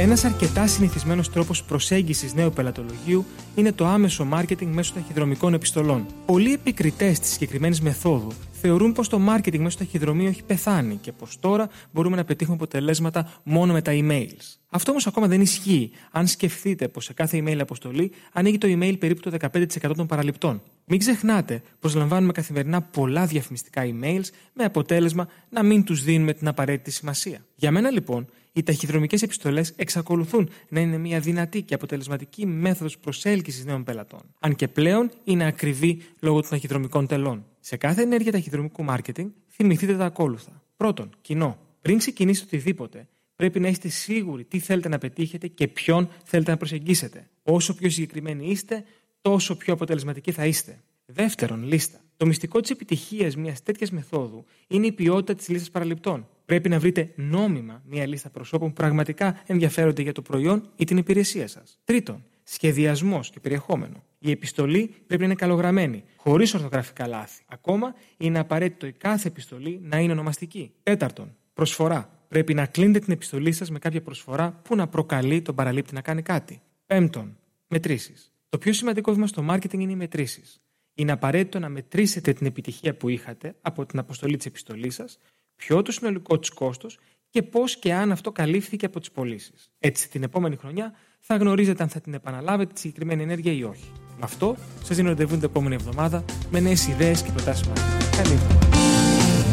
Ένας αρκετά συνηθισμένος τρόπος προσέγγισης νέου πελατολογίου είναι το άμεσο μάρκετινγκ μέσω ταχυδρομικών επιστολών. Πολλοί επικριτές της συγκεκριμένης μεθόδου θεωρούν πως το μάρκετινγκ μέσω ταχυδρομείου έχει πεθάνει και πως τώρα μπορούμε να πετύχουμε αποτελέσματα μόνο με τα emails. Αυτό όμως ακόμα δεν ισχύει αν σκεφτείτε πως σε κάθε email αποστολή ανοίγει το email περίπου το 15% των παραληπτών. Μην ξεχνάτε πως λαμβάνουμε καθημερινά πολλά διαφημιστικά emails με αποτέλεσμα να μην τους δίνουμε την απαραίτητη σημασία. Για μένα λοιπόν, οι ταχυδρομικές επιστολές εξακολουθούν να είναι μια δυνατή και αποτελεσματική μέθοδος προσέλκυσης νέων πελατών. Αν και πλέον είναι ακριβή λόγω των ταχυδρομικών τελών. Σε κάθε ενέργεια ταχυδρομικού μάρκετινγκ, θυμηθείτε τα ακόλουθα. Πρώτον, κοινό. Πριν ξεκινήσετε οτιδήποτε, πρέπει να είστε σίγουροι τι θέλετε να πετύχετε και ποιον θέλετε να προσεγγίσετε. Όσο πιο συγκεκριμένοι είστε, τόσο πιο αποτελεσματικοί θα είστε. Δεύτερον, λίστα. Το μυστικό της επιτυχίας μιας τέτοιας μεθόδου είναι η ποιότητα της λίστας παραληπτών. Πρέπει να βρείτε νόμιμα μια λίστα προσώπων που πραγματικά ενδιαφέρονται για το προϊόν ή την υπηρεσία σας. Τρίτον, σχεδιασμός και περιεχόμενο. Η επιστολή πρέπει να είναι καλογραμμένη, χωρίς ορθογραφικά λάθη. Ακόμα είναι απαραίτητο η κάθε επιστολή να είναι ονομαστική. Τέταρτον, προσφορά. Πρέπει να κλείνετε την επιστολή σας με κάποια προσφορά που να προκαλεί τον παραλήπτη να κάνει κάτι. Πέμπτον, μετρήσεις. Το πιο σημαντικό βήμα στο marketing είναι οι μετρήσεις. Είναι απαραίτητο να μετρήσετε την επιτυχία που είχατε από την αποστολή της επιστολής σας, ποιο το συνολικό της κόστος και πώς και αν αυτό καλύφθηκε από τις πωλήσεις. Έτσι, την επόμενη χρονιά θα γνωρίζετε αν θα την επαναλάβετε τη συγκεκριμένη ενέργεια ή όχι. Με αυτό, σας δίνω ραντεβού την επόμενη εβδομάδα με νέες ιδέες και προτάσεις Καλή εβδομάδα.